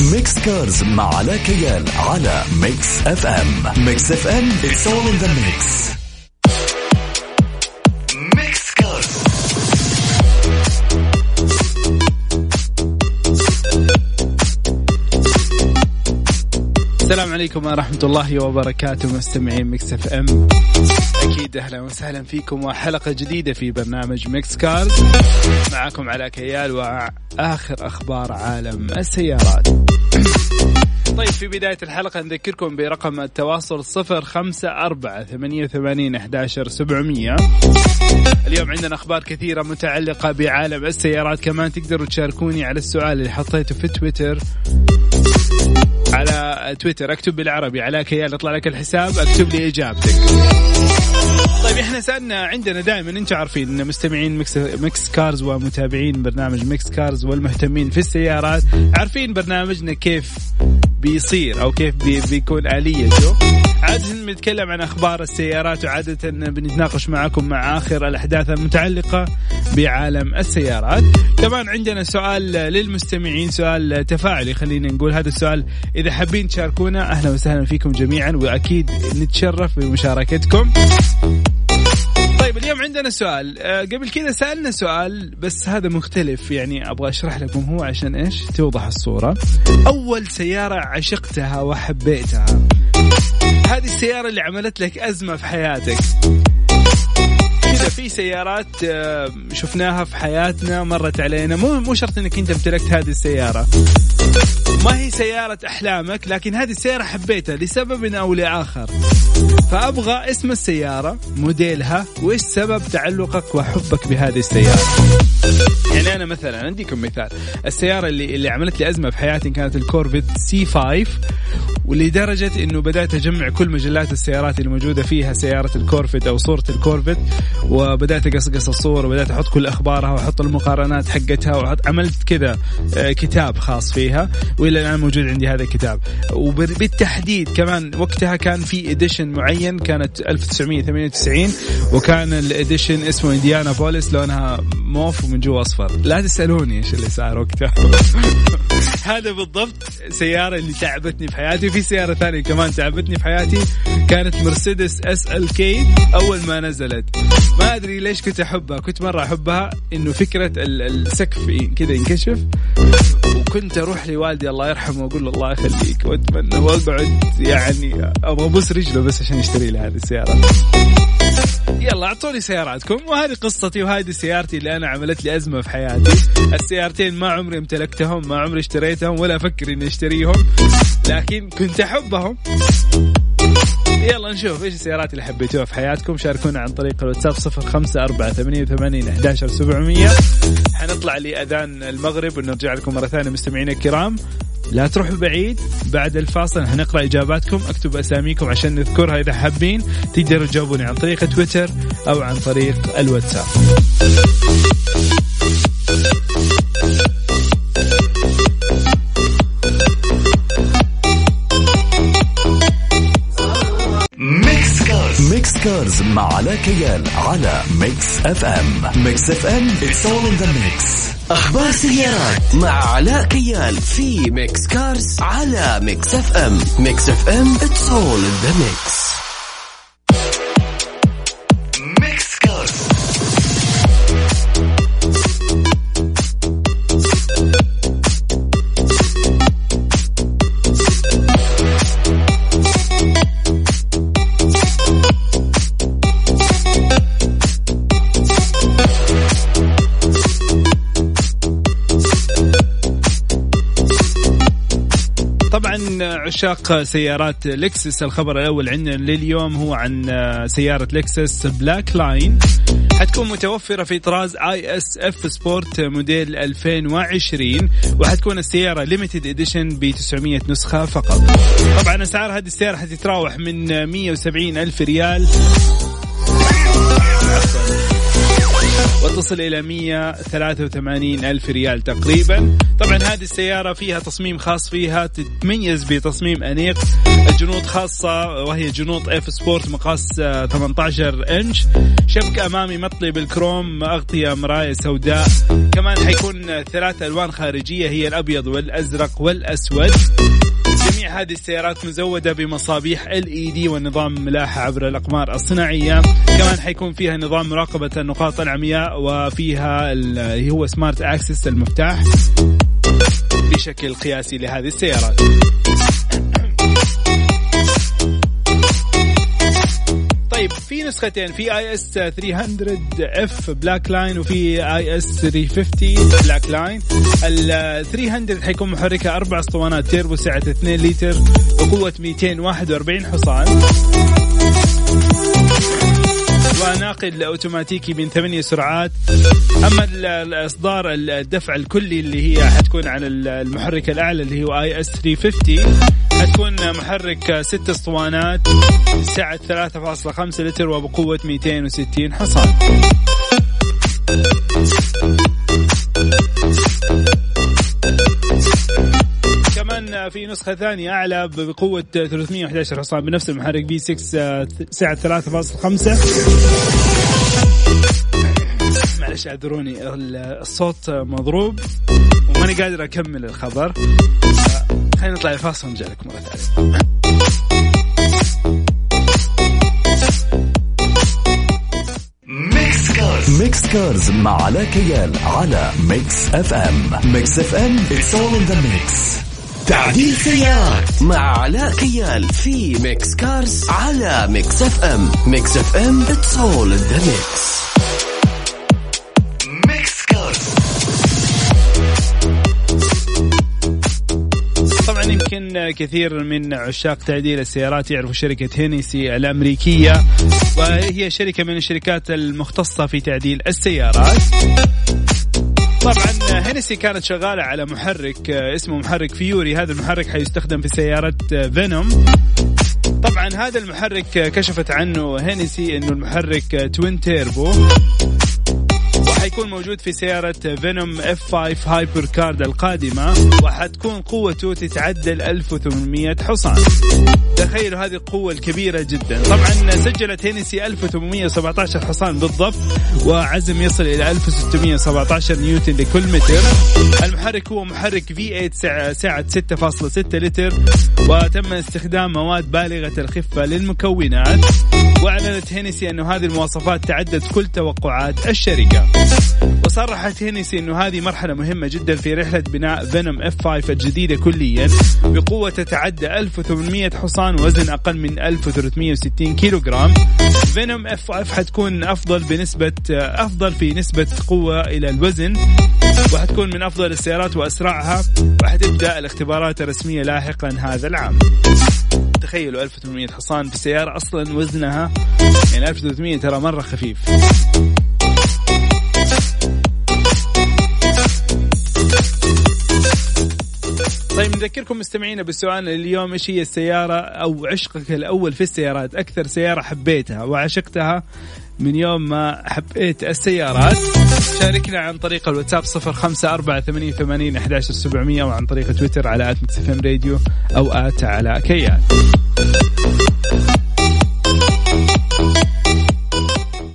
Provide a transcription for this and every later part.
Mix Cars مع علاء كيال على Mix FM Mix FM it's all in the mix. السلام عليكم ورحمة الله وبركاته مستمعين Mix FM. أكيد أهلا وسهلا فيكم وحلقة جديدة في برنامج Mix Cars معكم علاء كيال وآخر أخبار عالم السيارات. طيب في بداية الحلقة نذكركم برقم التواصل صفر خمسة أربعة ثمانية وثمانين أحداشر سبعمية. اليوم عندنا أخبار كثيرة متعلقة بعالم السيارات كمان تقدروا تشاركوني على السؤال اللي حطيته في تويتر. على تويتر اكتب بالعربي على كيال يطلع لك الحساب اكتب لي إجابتك. طيب إحنا سألنا عندنا دائما أنتم عارفين إن مستمعين Mix, Mix Cars ومتابعين برنامج Mix Cars والمهتمين في السيارات عارفين برنامجنا كيف بيصير أو كيف بي بيكون اليته بنتكلم عن أخبار السيارات وعادة بنتناقش معكم مع آخر الأحداث المتعلقة بعالم السيارات. كمان عندنا سؤال للمستمعين سؤال تفاعلي خلينا نقول. هذا السؤال إذا حابين تشاركونا أهلا وسهلا فيكم جميعا وأكيد نتشرف بمشاركتكم. طيب اليوم عندنا سؤال. أه قبل كذا سألنا سؤال بس هذا مختلف. يعني أبغى أشرح لكم هو عشان إيش؟ توضح الصورة. أول سيارة عشقتها وحبيتها. هذه السيارة اللي عملت لك أزمة في حياتك. كذا في سيارات شفناها في حياتنا مرت علينا. مو مو شرط إنك أنت امتلكت هذه السيارة. ما هي سيارة أحلامك لكن هذه السيارة حبيتها لسبب أو لآخر. فأبغى اسم السيارة موديلها وإيش سبب تعلقك وحبك بهذه السيارة. يعني أنا مثلا أديكم مثال. السيارة اللي, اللي عملت لي أزمة في حياتي كانت ال Corvette C 5 ولدرجة أنه بدأت أجمع كل مجلات السيارات اللي موجودة فيها سيارة ال Corvette أو صورة ال Corvette وبدأت أقصقص الصور وبدأت أحط كل أخبارها وأحط المقارنات حقتها وعملت كذا كتاب خاص فيها. وإلى الآن موجود عندي هذا الكتاب. وبالتحديد كمان وقتها كان في edition معين كانت 1998 وكان ال edition اسمه Indianapolis لونها موف ومن جوا أصفر. لا تسألوني إيش اللي صار وقتها. هذا بالضبط سيارة اللي تعبتني في حياتي في سيارة ثانية كمان تعبتني في حياتي كانت مرسيدس SLK أول ما نزلت. ما أدري ليش كنت أحبها كنت مرة أحبها إنه فكرة السقف كذا ينكشف. وكنت أروح لوالدي الله يرحمه وأقول له الله يخليك وأتمنى وأقعد يعني أبغى أبوس رجله بس عشان يشتري لي هذه السيارة. يلا أعطوني سياراتكم. وهذه قصتي وهذه سيارتي اللي أنا عملت لي أزمة في حياتي. السيارتين ما عمري امتلكتهم ما عمري اشتريتهم ولا أفكر إني أشتريهم لكن كنت أحبهم. يلا نشوف إيش السيارات اللي حبيتوها في حياتكم. شاركونا عن طريق الواتساب صفر خمسة أربعة ثمانية وثمانين أحداشر سبعمية. حنطلع لأذان المغرب ونرجع لكم مرة ثانية مستمعينا الكرام. لا تروحوا بعيد بعد الفاصل هنقرأ إجاباتكم أكتب أساميكم عشان نذكرها إذا حابين. تقدروا تجاوبوني عن طريق تويتر أو عن طريق الواتساب. Cars Mix مع علاء كيال على Mix FM. Mix FM it's all in the mix. أخبار سيارات مع علاء كيال في Mix Cars على Mix FM. Mix FM all in the mix. Mix عشاق سيارات لكسس الخبر الأول عندنا لليوم هو عن سيارة لكسس Black Line. حتكون متوفرة في طراز ES F Sport موديل 2020 وحتكون السيارة limited edition ب 900 نسخة فقط. طبعا أسعار هذه السيارة حتتراوح من 170 ألف ريال. وتصل إلى 183 ألف ريال تقريبا. طبعا هذه السيارة فيها تصميم خاص فيها تتميز بتصميم أنيق. جنوط خاصة وهي جنوط F Sport مقاس 18 إنش. شبك أمامي مطلي بالكروم أغطية مراية سوداء. كمان حيكون ثلاث ألوان خارجية هي الأبيض والأزرق والأسود. هذه السيارات مزودة بمصابيح LED ونظام ملاحة عبر الأقمار الصناعية. كمان حيكون فيها نظام مراقبة النقاط العمياء وفيها اللي هو smart access المفتاح بشكل قياسي لهذه السيارات. نسختين في ES 300 F Black Line وفي ES 350 Black Line ال 300 حيكون محركه أربع أسطوانات تيربو سعة 2 لتر وقوه 241 حصان. وناقل أوتوماتيكي من ثمانية سرعات. أما الإصدار الدفع الكلي اللي هي حتكون على المحرك الأعلى اللي هو ES 350 حتكون محرك ست أسطوانات سعة 3.5 لتر وبقوة 260 حصان. كمان في نسخة ثانية أعلى بقوة 311 حصان بنفس المحرك V 6 سعة 3.5 معلش اعذروني الصوت مضروب وماني قادر أكمل الخبر. خلينا نطلع الفاصل ونرجع لكم مرة ثانية. Mix Cars Mix Cars مع علاء كيال على Mix FM Mix FM it's all in the mix تعديل سيارات مع علاء كيال في Mix Cars على Mix FM Mix FM it's all in the mix كثير من عشاق تعديل السيارات يعرفوا شركة Hennessey الأمريكية وهي شركة من الشركات المختصة في تعديل السيارات. طبعا Hennessey كانت شغالة على محرك اسمه محرك Fury. هذا المحرك حيستخدم في سيارة Venom. طبعا هذا المحرك كشفت عنه Hennessey إنه المحرك twin turbo. وحيكون موجود في سيارة Venom F 5 hyper car القادمة وحتكون قوته تتعدى ال 1800 حصان. تخيلوا هذه القوة الكبيرة جدا. طبعا سجلت هينسي 1817 حصان بالضبط وعزم يصل إلى 1617 نيوتن لكل متر. المحرك هو محرك V8 سعة, سعة 6.6 لتر وتم استخدام مواد بالغة الخفة للمكونات. وأعلنت هينسي انه هذه المواصفات تعدت كل توقعات الشركة. وصرحت هينسي إنه هذه مرحلة مهمة جدا في رحلة بناء فينوم اف 5 الجديدة كليا بقوة تتعدى 1800 حصان وزن أقل من 1360 كيلو جرام فينوم اف 5 حتكون أفضل بنسبة أفضل في نسبة قوة إلى الوزن وحتكون من أفضل السيارات وأسرعها وحتبدأ الاختبارات الرسمية لاحقا هذا العام. تخيلوا 1800 حصان بسيارة أصلا وزنها يعني 1300 ترى مرة خفيف. طيب نذكركم مستمعينا بالسؤال اليوم إيش هي السيارة أو عشقك الأول في السيارات؟ أكثر سيارة حبيتها وعشقتها من يوم ما حبيت السيارات. شاركنا عن طريق الواتساب صفر خمسة أربعة ثمانية ثمانين أحداش سبعمية وعن طريق تويتر على at MixFM Radio أو at علاء كيال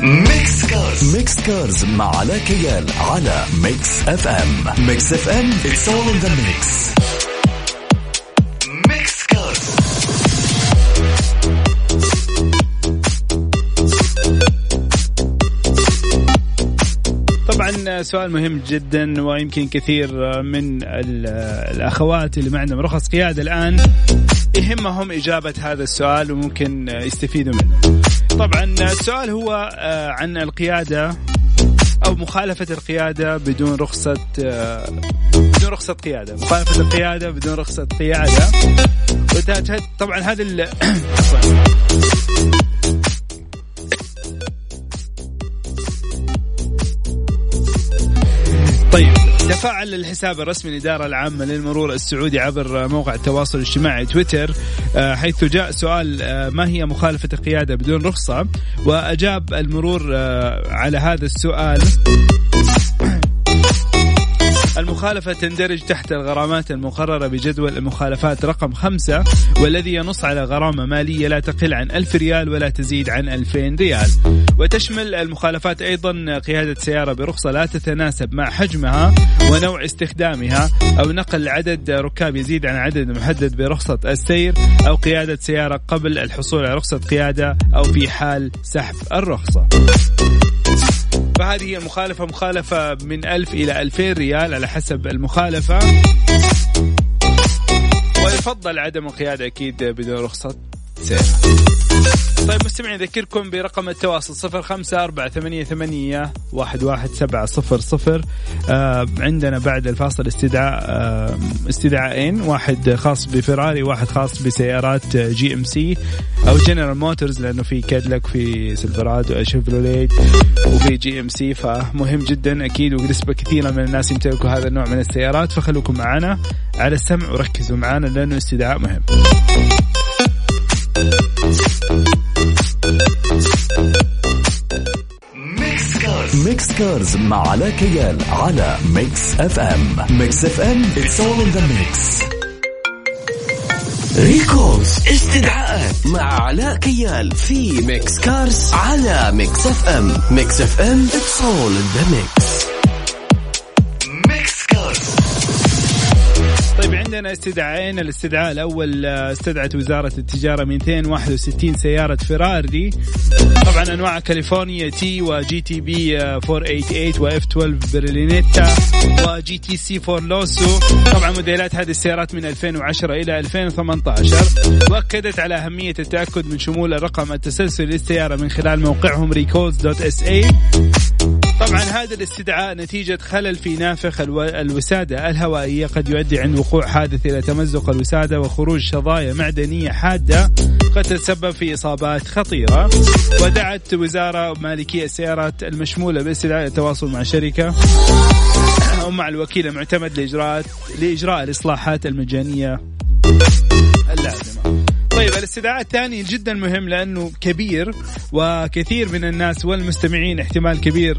Mix Cars. Mix Cars مع علاء كيال على Mix FM. Mix FM it's all in the mix سؤال مهم جدا ويمكن كثير من ال- الأخوات اللي ما عندهم رخص قيادة الآن يهمهم إجابة هذا السؤال وممكن يستفيدوا منه. طبعا السؤال هو آه، عن القيادة أو مخالفة القيادة بدون رخصة آه، بدون رخصة قيادة، مخالفة القيادة بدون رخصة قيادة. طبعا هذا طيب. تفاعل الحساب الرسمي للإدارة العامة للمرور السعودي عبر موقع التواصل الاجتماعي تويتر آه، حيث جاء سؤال آه، ما هي مخالفة القيادة بدون رخصة؟ وأجاب المرور آه، على هذا السؤال المخالفة تندرج تحت الغرامات المقررة بجدول المخالفات رقم خمسة والذي ينص على غرامة مالية لا تقل عن ألف ريال ولا تزيد عن ألفين ريال. وتشمل المخالفات أيضا قيادة سيارة برخصة لا تتناسب مع حجمها ونوع استخدامها أو نقل عدد ركاب يزيد عن عدد محدد برخصة السير أو قيادة سيارة قبل الحصول على رخصة قيادة أو في حال سحب الرخصة. فهذه المخالفة مخالفة من ألف إلى ألفين ريال على حسب المخالفة. ويفضل عدم القيادة أكيد بدون رخصة. طيب مستمعين نذكركم برقم التواصل صفر خمسة أربعة ثمانية, ثمانية واحد, واحد سبعة صفر صفر. آه عندنا بعد الفاصل استدعاء آه استدعاءين واحد خاص بفراري واحد خاص بسيارات جي إم سي أو جنرال موتورز لأنه في كادلك في سيلفرادو شيفروليت وفي جي إم سي فمهم جدا أكيد ونسبة كثيرة من الناس يمتلكوا هذا النوع من السيارات. فخلوكم معنا على السمع وركزوا معنا لأنه استدعاء مهم. Cars مع علاء كيال على Mix FM Mix FM it's all in the mix. Recalls استدعاءات مع علاء كيال في Mix Cars على Mix FM Mix FM it's all in the mix. عندنا استدعاءين. الاستدعاء الأول آه، استدعت وزارة التجارة 261 سيارة فيراري. طبعا أنواع كاليفورنيا T و GTB 488 و F12 برلينيتا و GTC 4 لوسو. طبعا موديلات هذه السيارات من 2010 إلى 2018 وأكدت على أهمية التأكد من شمول الرقم التسلسلي للسيارة من خلال موقعهم recalls dot SA. طبعا هذا الاستدعاء نتيجة خلل في نافخ الوسادة الهوائية قد يؤدي عند وقوع حادث إلى تمزق الوسادة وخروج شظايا معدنية حادة قد تتسبب في إصابات خطيرة. ودعت وزارة مالكية السيارات المشمولة باستدعاء التواصل مع شركة أو مع الوكيل المعتمد لإجراء لإجراء الإصلاحات المجانية اللازمة. طيب الاستدعاء الثاني جدا مهم لأنه كبير وكثير من الناس والمستمعين احتمال كبير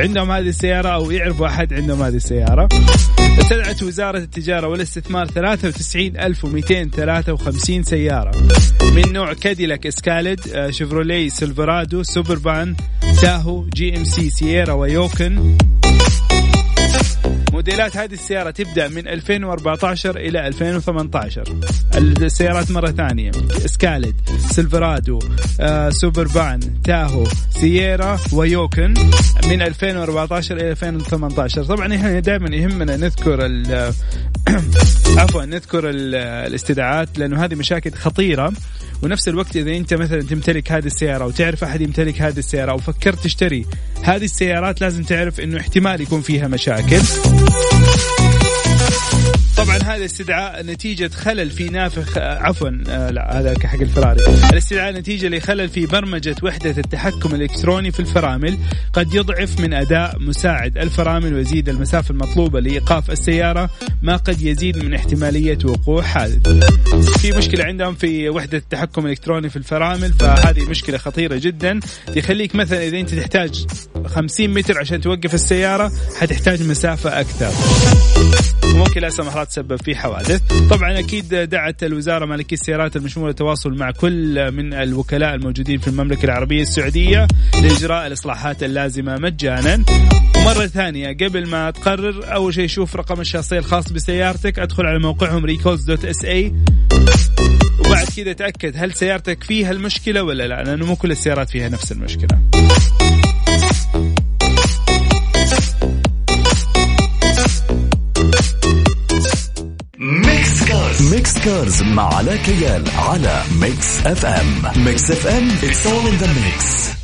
عندهم هذه السيارة أو يعرفوا أحد عندهم هذه السيارة. استدعت وزارة التجارة والاستثمار 93253 سيارة. من نوع كاديلاك اسكاليد آه، شيفرولي سيلفرادو سوبربان تاهو جي ام سي سييرا ويوكن موديلات هذه السيارة تبدأ من 2014 إلى 2018 السيارات مرة ثانية. اسكاليد سيلفرادو آه، سوبربان تاهو سييرا ويوكن من 2014 إلى 2018 طبعا إحنا دائما يهمنا نذكر عفوا نذكر الاستدعاءات لأنه هذه مشاكل خطيرة. ونفس الوقت إذا أنت مثلا تمتلك هذه السيارة أو تعرف أحد يمتلك هذه السيارة أو فكرت تشتري هذه السيارات لازم تعرف إنه احتمال يكون فيها مشاكل. هذا استدعاء نتيجة خلل في نافخ عفوا آه لا هذا حق الفراري. الاستدعاء نتيجة لخلل في برمجة وحدة التحكم الإلكتروني في الفرامل. قد يضعف من أداء مساعد الفرامل ويزيد المسافة المطلوبة لإيقاف السيارة ما قد يزيد من احتمالية وقوع حادث. في مشكلة عندهم في وحدة التحكم الإلكتروني في الفرامل فهذه مشكلة خطيرة جدا. يخليك مثلا إذا أنت تحتاج 50 متر عشان توقف السيارة حتحتاج مسافة أكثر. وممكن لا سمح الله تسبب في حوادث. طبعا أكيد دعت الوزارة مالكيه السيارات المشمولة التواصل مع كل من الوكلاء الموجودين في المملكة العربية السعودية لإجراء الإصلاحات اللازمة مجانا. ومرة ثانية قبل ما تقرر أول شيء شوف رقم الشخصية الخاص بسيارتك أدخل على موقعهم recalls dot SA وبعد كذا تأكد هل سيارتك فيها المشكلة ولا لا لأنه مو كل السيارات فيها نفس المشكلة. Mix Cars مع علاء كيال على Mix FM Mix FM it's all in the mix.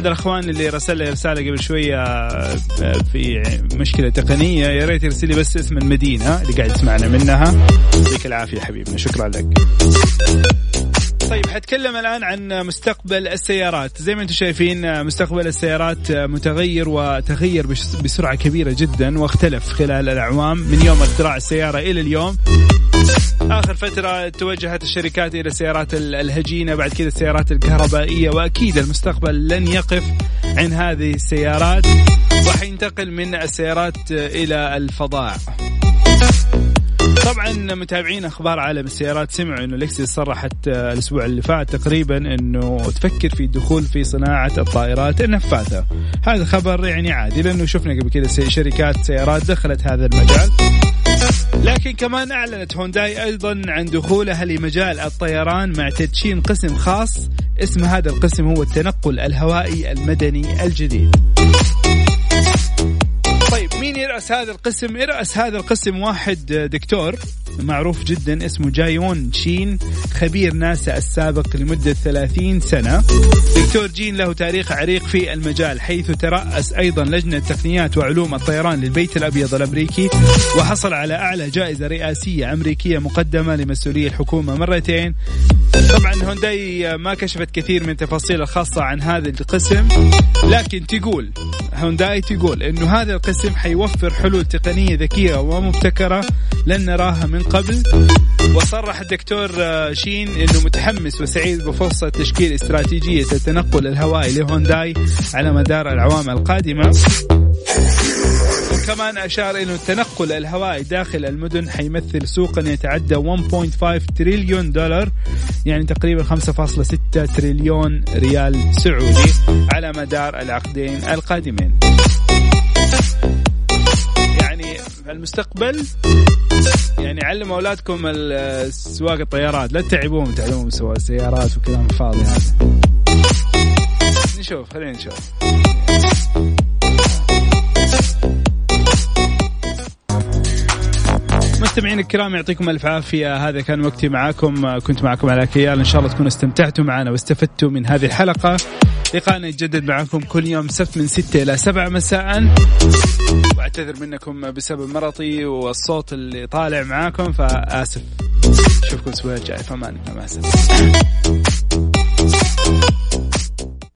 أحد الأخوان اللي رسل لي رسالة قبل شوية آه، في مشكلة تقنية. يا ريت يرسل لي بس اسم المدينة اللي قاعد يسمعنا منها. يعطيك العافية حبيبنا. شكرا لك. طيب حتكلم الآن عن مستقبل السيارات. زي ما أنتم شايفين مستقبل السيارات متغير وتغير بسرعة كبيرة جدا واختلف خلال الأعوام من يوم اختراع السيارة إلى اليوم. آخر فترة توجهت الشركات إلى السيارات الهجينة بعد كذا السيارات الكهربائية وأكيد المستقبل لن يقف عن هذه السيارات. وحينتقل من السيارات إلى الفضاء. طبعا متابعين أخبار عالم السيارات سمعوا إنه لكسس صرحت الأسبوع اللي فات تقريبا إنه تفكر في الدخول في صناعة الطائرات النفاثة. هذا خبر يعني عادي لأنه شفنا قبل كذا شركات سيارات دخلت هذا المجال. لكن كمان أعلنت هونداي أيضا عن دخولها لمجال الطيران مع تدشين قسم خاص. اسم هذا القسم هو التنقل الهوائي المدني الجديد. طيب يرأس هذا القسم؟ يرأس هذا القسم واحد دكتور معروف جدا اسمه جايون شين خبير ناسا السابق لمدة 30 سنة دكتور جين له تاريخ عريق في المجال حيث ترأس أيضا لجنة تقنيات وعلوم الطيران للبيت الأبيض الأمريكي وحصل على أعلى جائزة رئاسية أمريكية مقدمة لمسؤولي الحكومة مرتين طبعا هونداي ما كشفت كثير من التفاصيل الخاصة عن هذا القسم لكن تقول هونداي تقول إنه هذا القسم حيوفر حلول تقنية ذكية ومبتكرة لن نراها من قبل. وصرح الدكتور شين إنه متحمس وسعيد بفرصة تشكيل استراتيجية التنقل الهوائي لهونداي على مدار الاعوام القادمة. وكمان أشار أنه التنقل الهوائي داخل المدن حيمثل سوقا يتعدى 1.5 تريليون دولار يعني تقريبا 5.6 تريليون ريال سعودي على مدار العقدين القادمين. المستقبل يعني علموا أولادكم سواق الطيارات. لا تتعبوهم تعلموهم سواق السيارات وكلام فاضي هذا. نشوف خلينا نشوف. مستمعين الكرام يعطيكم ألف عافية. هذا كان وقتي معاكم. كنت معكم على كيال إن شاء الله تكونوا استمتعتوا معنا واستفدتوا من هذه الحلقة. لقاءنا يتجدد معكم كل يوم سبت من 6 إلى 7 مساء. وأعتذر منكم بسبب مرضي والصوت اللي طالع معاكم فآسف. اشوفكم الأسبوع الجاي. فمان مع السلامه